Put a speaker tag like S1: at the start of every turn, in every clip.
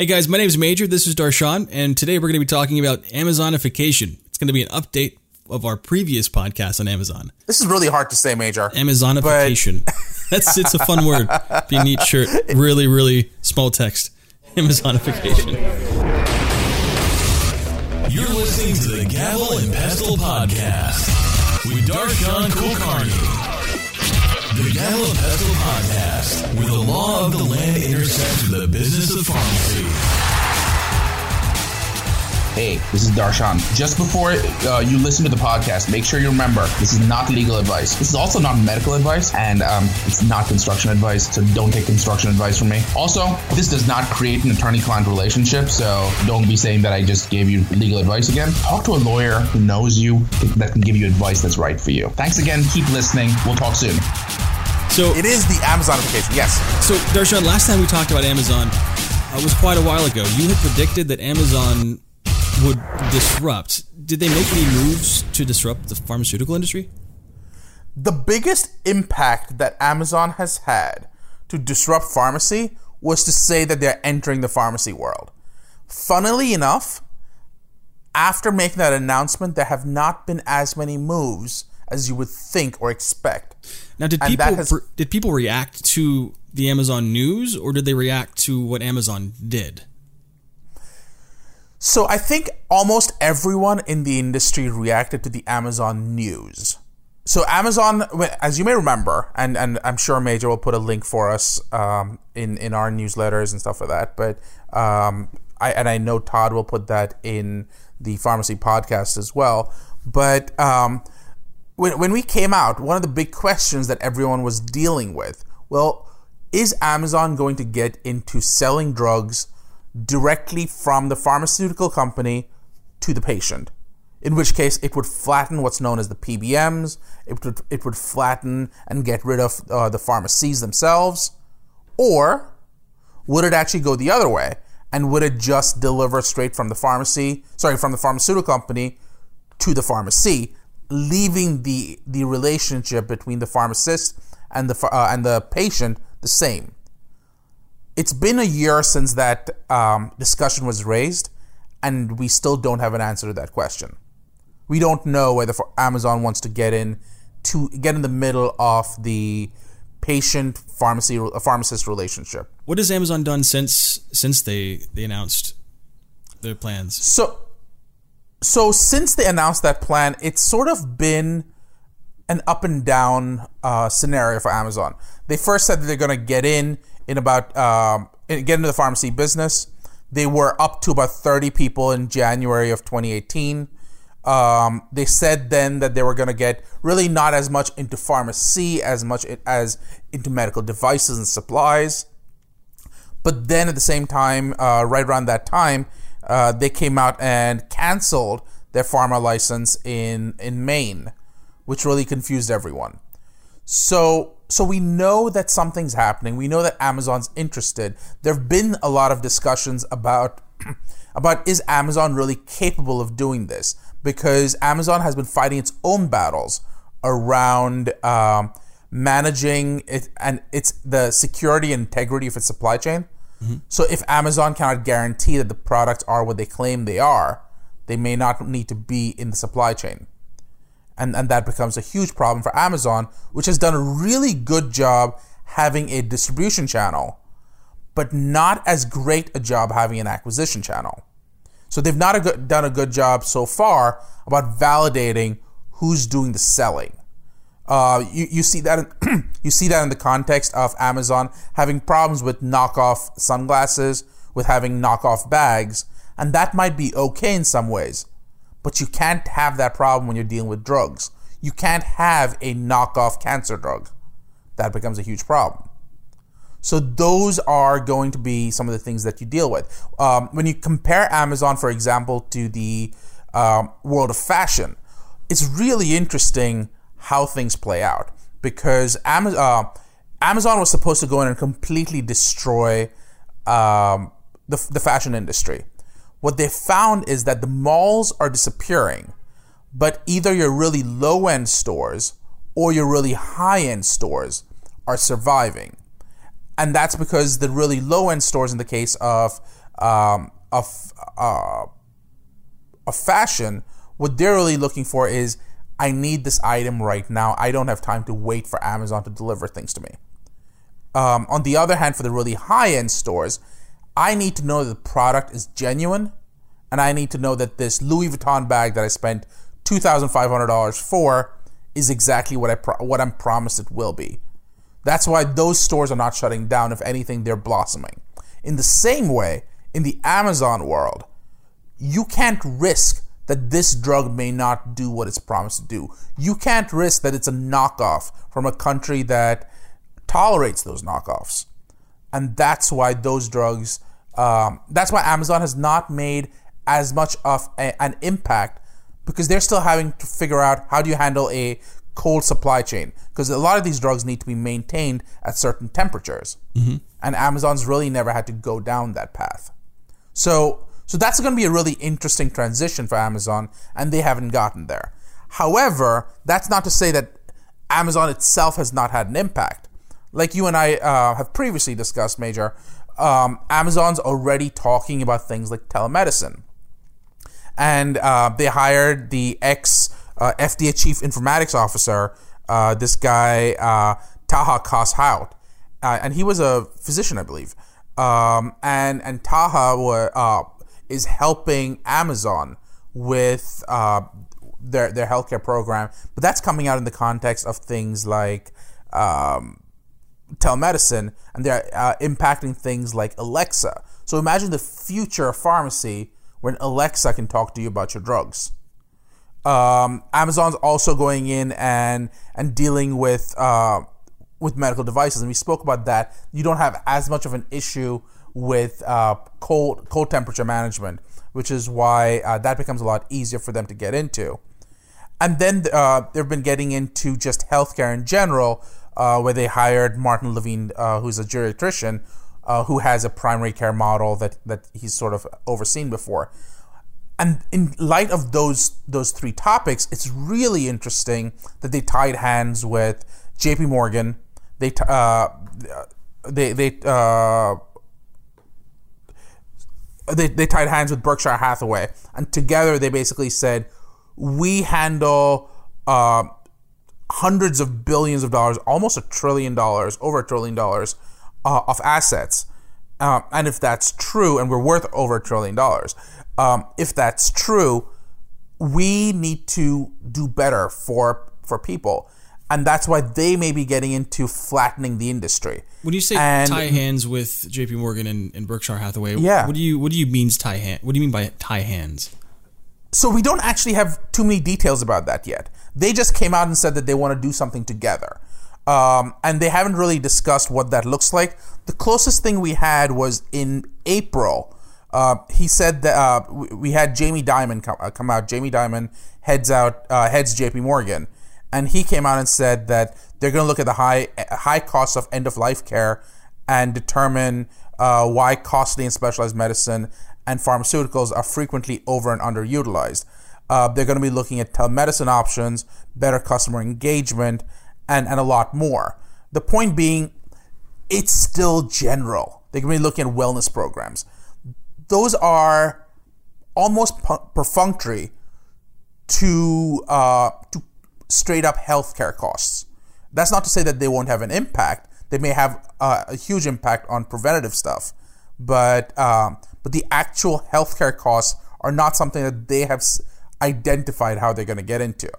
S1: Hey guys, my name is Major. This is Darshan, and today we're going to be talking about Amazonification. It's going to be an update of our previous podcast on Amazon.
S2: This is really hard to say, Major.
S1: Amazonification. That's it's a fun word. Be a neat shirt. Really, really small text. Amazonification.
S3: You're listening to the Gavel and Pestle podcast with Darshan Kulkarni. And Pestle podcast, where the law of the land intersects with the business of pharmacy.
S4: Hey, this is Darshan. Just before uh, you listen to the podcast, make sure you remember this is not legal advice. This is also not medical advice, and um, it's not construction advice, so don't take construction advice from me. Also, this does not create an attorney client relationship, so don't be saying that I just gave you legal advice again. Talk to a lawyer who knows you that can give you advice that's right for you. Thanks again. Keep listening. We'll talk soon.
S1: So,
S2: It is the Amazonification, yes.
S1: so Darshan, last time we talked about Amazon uh, was quite a while ago. You had predicted that Amazon would disrupt. Did they make any moves to disrupt the pharmaceutical industry?
S2: The biggest impact that Amazon has had to disrupt pharmacy was to say that they're entering the pharmacy world. Funnily enough, after making that announcement, there have not been as many moves as you would think or expect.
S1: Now, did
S2: And
S1: people
S2: has-
S1: did people react to the Amazon news, or did they react to what Amazon did?
S2: So I think almost everyone in the industry reacted to the Amazon news. So Amazon, as you may remember, and, and I'm sure Major will put a link for us um, in in our newsletters and stuff like that. But um, I and I know Todd will put that in the pharmacy podcast as well. But um, when when we came out, one of the big questions that everyone was dealing with, well, is Amazon going to get into selling drugs directly from the pharmaceutical company to the patient? In which case, it would flatten what's known as the PBMs. It would it would flatten and get rid of uh, the pharmacies themselves, or would it actually go the other way? And would it just deliver straight from the pharmacy, sorry, from the pharmaceutical company to the pharmacy, leaving the the relationship between the pharmacist and the uh, and the patient the same? It's been a year since that um, discussion was raised, and we still don't have an answer to that question. We don't know whether Amazon wants to get in to get in the middle of the patient pharmacy pharmacist relationship.
S1: What has Amazon done since since they they announced their plans?
S2: So, so since they announced that plan, it's sort of been an up and down uh, scenario for Amazon. They first said that they're going to get in in about um, get into the pharmacy business. They were up to about thirty people in January of 2018. Um, they said then that they were going to get really not as much into pharmacy as much as into medical devices and supplies. But then at the same time, uh, right around that time, uh, they came out and canceled their pharma license in in Maine, which really confused everyone. So so we know that something's happening. We know that Amazon's interested. There've been a lot of discussions about about is Amazon really capable of doing this? Because Amazon has been fighting its own battles around um, managing it and it's the security integrity of its supply chain. Mm-hmm. So if Amazon cannot guarantee that the products are what they claim they are, they may not need to be in the supply chain. And and that becomes a huge problem for Amazon, which has done a really good job having a distribution channel, but not as great a job having an acquisition channel. So they've not a good, done a good job so far about validating who's doing the selling. Uh, you, you see that in, you see that in the context of Amazon having problems with knockoff sunglasses, with having knockoff bags, and that might be okay in some ways, but you can't have that problem when you're dealing with drugs. You can't have a knockoff cancer drug. That becomes a huge problem. So those are going to be some of the things that you deal with. Um, when you compare Amazon, for example, to the um, world of fashion, it's really interesting how things play out because Amazon, uh, Amazon was supposed to go in and completely destroy um, the, the fashion industry. What they found is that the malls are disappearing, but either your really low end stores or your really high end stores are surviving and that's because the really low end stores, in the case of um, of uh, of fashion, what they're really looking for is I need this item right now. I don't have time to wait for Amazon to deliver things to me. Um, on the other hand, for the really high end stores, I need to know that the product is genuine, and I need to know that this Louis Vuitton bag that I spent two thousand five hundred dollars for is exactly what I pro- what I'm promised it will be. That's why those stores are not shutting down. If anything, they're blossoming. In the same way, in the Amazon world, you can't risk that this drug may not do what it's promised to do. You can't risk that it's a knockoff from a country that tolerates those knockoffs. And that's why those drugs, um, that's why Amazon has not made as much of a, an impact because they're still having to figure out how do you handle a cold supply chain because a lot of these drugs need to be maintained at certain temperatures. Mm-hmm. And Amazon's really never had to go down that path. So so that's going to be a really interesting transition for Amazon, and they haven't gotten there. However, that's not to say that Amazon itself has not had an impact. Like you and I uh, have previously discussed, Major, um, Amazon's already talking about things like telemedicine. And uh, they hired the ex uh, FDA chief informatics officer, uh, this guy, uh, Taha Kass-Hout. Uh, and he was a physician, I believe. Um, and, and Taha were, is helping Amazon with uh, their their healthcare program, but that's coming out in the context of things like um, telemedicine, and they're uh, impacting things like Alexa. So imagine the future of pharmacy when Alexa can talk to you about your drugs. Um, Amazon's also going in and and dealing with uh, with medical devices, and we spoke about that. You don't have as much of an issue with uh, cold cold temperature management, which is why uh, that becomes a lot easier for them to get into. And then uh, they've been getting into just healthcare in general, uh, where they hired Martin Levine, uh, who's a geriatrician, uh, who has a primary care model that that he's sort of overseen before. And in light of those those three topics, it's really interesting that they tied hands with J.P. Morgan. They they they they, they tied hands with Berkshire Hathaway, and together they basically said, "We handle uh, hundreds of billions of dollars, almost a trillion dollars, over a trillion dollars uh, of assets." Uh, and if that's true, and we're worth over a trillion dollars, um, if that's true, we need to do better for for people and that's why they may be getting into flattening the industry.
S1: When you say
S2: And-
S1: tie hands with J.P. Morgan and, and Berkshire Hathaway,
S2: Yeah.
S1: what do you what do you means tie hand? What do you mean by tie hands?
S2: So we don't actually have too many details about that yet. They just came out and said that they want to do something together. Um, and they haven't really discussed what that looks like. The closest thing we had was in April. Uh, he said that uh, we- had Jamie Dimon come, uh, come out. Jamie Dimon heads out uh, heads J.P. Morgan, and he came out and said that they're going to look at the high high costs of end of life care and determine uh, why costly and specialized medicine and pharmaceuticals are frequently over and underutilized. Uh, they're going to be looking at telemedicine options, better customer engagement, and, and a lot more. The point being, it's still general. They're going to be looking at wellness programs. Those are almost perfunctory to uh, to straight up healthcare costs. That's not to say that they won't have an impact. They may have uh, a huge impact on preventative stuff, but um, but the actual healthcare costs are not something that they have s- identified how they're going to get into.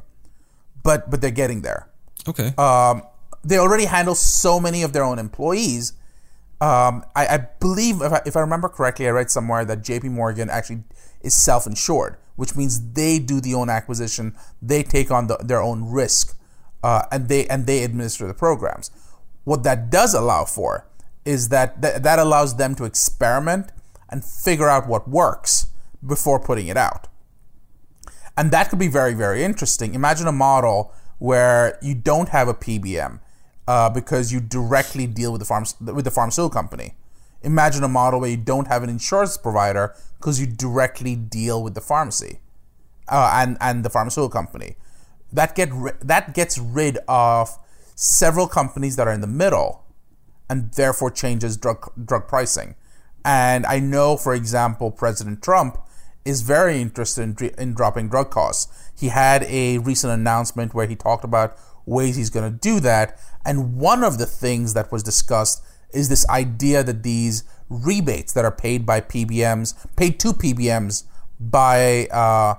S2: But but they're getting there
S1: Okay.
S2: um, they already handle so many of their own employees. Um, I, I believe, if I, if I remember correctly, I read somewhere that JP Morgan actually is self insured, which means they do the own acquisition, they take on the, their own risk, uh, and they and they administer the programs. What that does allow for is that th- that allows them to experiment and figure out what works before putting it out. And that could be very very interesting. Imagine a model where you don't have a pbm uh, because you directly deal with the farm with the pharmaceutical company imagine a model where you don't have an insurance provider because you directly deal with the pharmacy uh, and and the pharmaceutical company that get ri- that gets rid of several companies that are in the middle and therefore changes drug drug pricing And I know, for example, President Trump is very interested in, in dropping drug costs. He had a recent announcement where he talked about ways he's going to do that. And one of the things that was discussed is this idea that these rebates that are paid by PBMs, paid to PBMs by uh,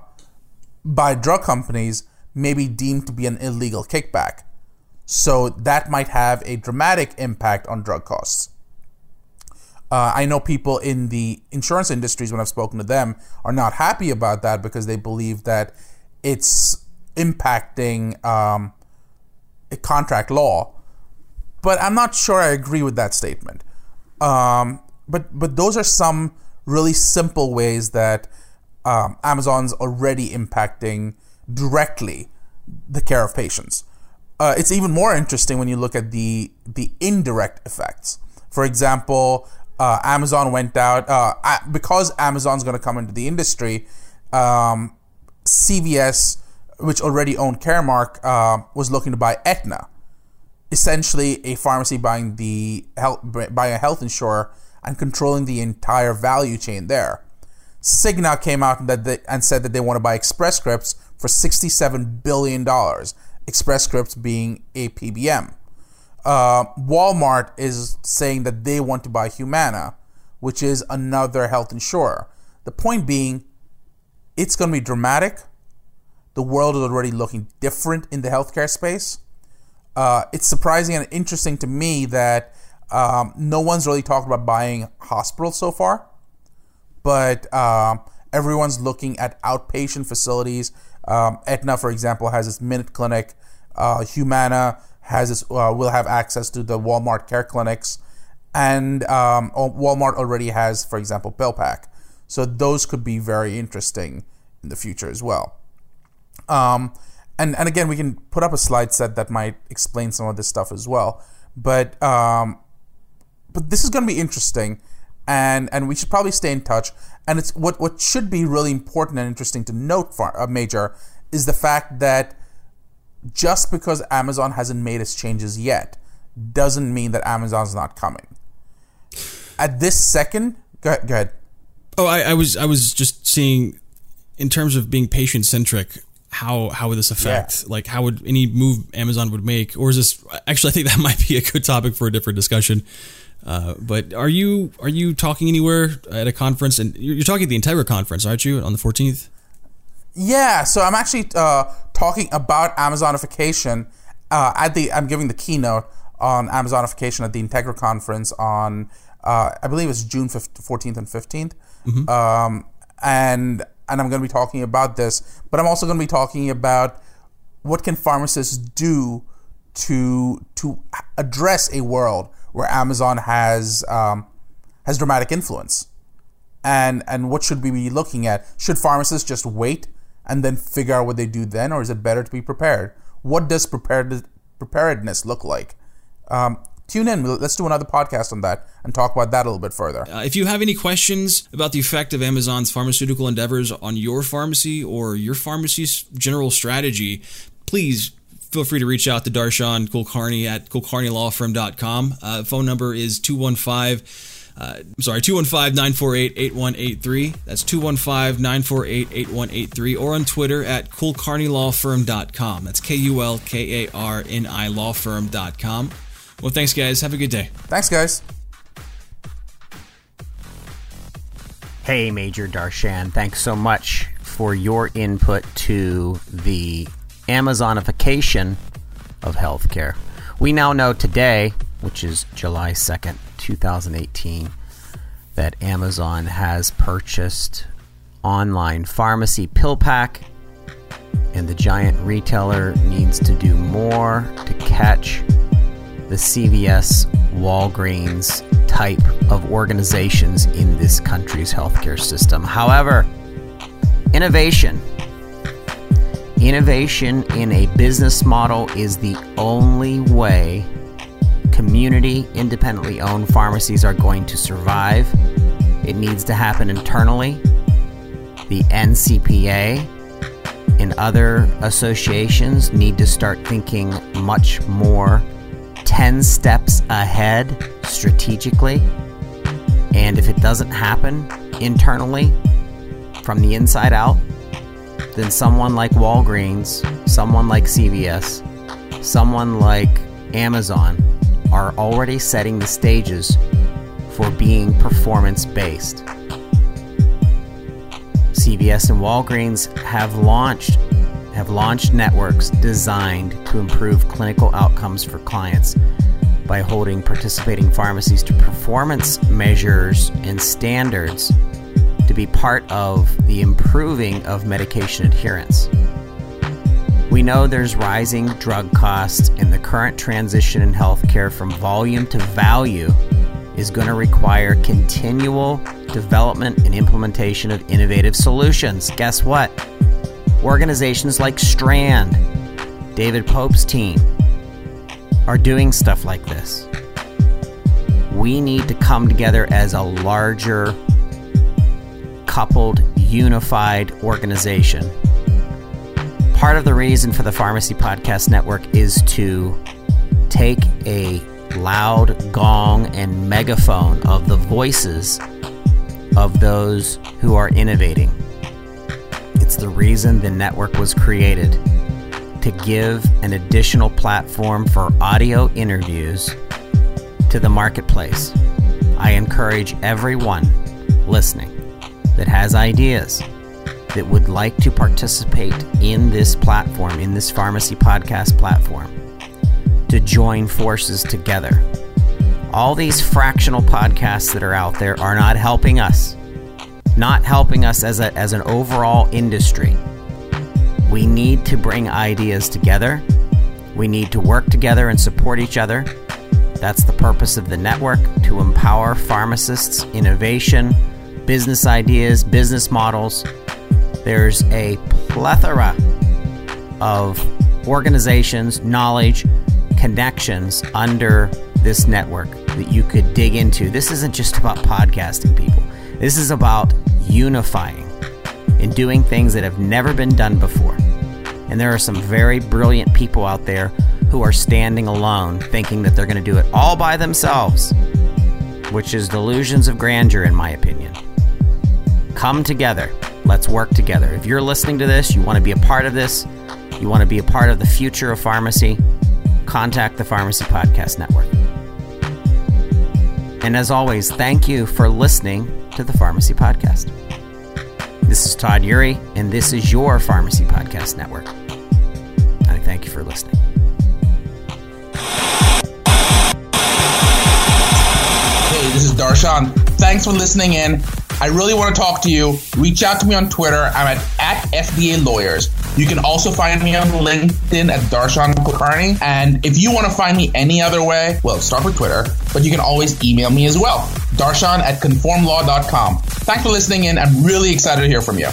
S2: by drug companies, may be deemed to be an illegal kickback. So that might have a dramatic impact on drug costs. Uh, I know people in the insurance industries, when I've spoken to them, are not happy about that because they believe that it's impacting um, contract law. But I'm not sure I agree with that statement. Um, but but those are some really simple ways that um, Amazon's already impacting directly the care of patients. Uh, it's even more interesting when you look at the the indirect effects. For example, uh, Amazon went out uh, because Amazon's going to come into the industry. Um, CVS, which already owned Caremark, uh, was looking to buy Aetna, essentially a pharmacy buying the health, buying a health insurer and controlling the entire value chain there. Cigna came out and, that they, and said that they want to buy Express Scripts for $67 billion, Express Scripts being a PBM. Uh, Walmart is saying that they want to buy Humana, which is another health insurer. The point being, it's going to be dramatic. The world is already looking different in the healthcare space. Uh, it's surprising and interesting to me that um, no one's really talked about buying hospitals so far, but um, everyone's looking at outpatient facilities. Um, Aetna, for example, has its Minute Clinic. Uh, Humana has this, uh, will have access to the Walmart care clinics, and um, Walmart already has, for example, PillPack. So those could be very interesting in the future as well. Um, and and again, we can put up a slide set that might explain some of this stuff as well. But um, but this is going to be interesting, and and we should probably stay in touch. And it's what what should be really important and interesting to note, for, uh, Major, is the fact that just because Amazon hasn't made its changes yet doesn't mean that Amazon's not coming. At this second, go. Go ahead.
S1: Oh, I, I was I was just seeing, in terms of being patient centric, how how would this affect? Yeah. Like, how would any move Amazon would make, or is this actually? I think that might be a good topic for a different discussion. Uh, but are you are you talking anywhere at a conference? And you're talking at the Integra conference, aren't you, on the 14th?
S2: Yeah, so I'm actually uh, talking about Amazonification uh, at the. I'm giving the keynote on Amazonification at the Integra conference on. Uh, I believe it's June 15th, 14th and 15th, mm-hmm. um, and and I'm going to be talking about this. But I'm also going to be talking about what can pharmacists do to to address a world where Amazon has um, has dramatic influence, and and what should we be looking at? Should pharmacists just wait and then figure out what they do then, or is it better to be prepared? What does prepared preparedness look like? Um, tune in. Let's do another podcast on that and talk about that a little bit further.
S1: Uh, if you have any questions about the effect of Amazon's pharmaceutical endeavors on your pharmacy or your pharmacy's general strategy, please feel free to reach out to Darshan Kulkarni at kulkarnilawfirm.com. Uh, phone number is 215- uh, sorry, 215 948 8183. That's 215 948 8183. Or on Twitter at kulkarnilawfirm.com. That's K U L K A R N I lawfirm.com. Well, thanks, guys. Have a good day.
S2: Thanks, guys.
S5: Hey, Major Darshan. Thanks so much for your input to the Amazonification of healthcare. We now know today, which is July 2nd, 2018 that Amazon has purchased online pharmacy PillPack, and the giant retailer needs to do more to catch the CVS, Walgreens type of organizations in this country's healthcare system. However, innovation. Innovation in a business model is the only way community, independently owned pharmacies are going to survive. It needs to happen internally. The NCPA and other associations need to start thinking much more 10 steps ahead strategically. And if it doesn't happen internally, from the inside out, then someone like Walgreens, someone like CVS, someone like Amazon are already setting the stages for being performance based. CVS and Walgreens have launched have launched networks designed to improve clinical outcomes for clients by holding participating pharmacies to performance measures and standards to be part of the improving of medication adherence. We know there's rising drug costs, and the current transition in healthcare from volume to value is going to require continual development and implementation of innovative solutions. Guess what? Organizations like Strand, David Pope's team, are doing stuff like this. We need to come together as a larger, coupled, unified organization. Part of the reason for the Pharmacy Podcast Network is to take a loud gong and megaphone of the voices of those who are innovating it's the reason the network was created to give an additional platform for audio interviews to the marketplace. I encourage everyone listening that has ideas that would like to participate in this platform, in this pharmacy podcast platform, to join forces together. All these fractional podcasts that are out there are not helping us not helping us as, a, as an overall industry. We need to bring ideas together. We need to work together and support each other. That's the purpose of the network to empower pharmacists, innovation, business ideas, business models. There's a plethora of organizations, knowledge, connections under this network that you could dig into. This isn't just about podcasting, people. This is about unifying and doing things that have never been done before. And there are some very brilliant people out there who are standing alone thinking that they're going to do it all by themselves, which is delusions of grandeur, in my opinion. Come together. Let's work together. If you're listening to this, you want to be a part of this, you want to be a part of the future of pharmacy, contact the Pharmacy Podcast Network. And as always, thank you for listening to the Pharmacy Podcast. This is Todd Eury, and this is your Pharmacy Podcast Network. I thank you for listening.
S4: Hey, this is Darshan. Thanks for listening in. I really want to talk to you. Reach out to me on Twitter. I'm at, at FDA Lawyers. You can also find me on LinkedIn at Darshan Kulkarni. And if you want to find me any other way, well, start with Twitter, but you can always email me as well. Darshan at conformlaw.com. Thanks for listening in. I'm really excited to hear from you.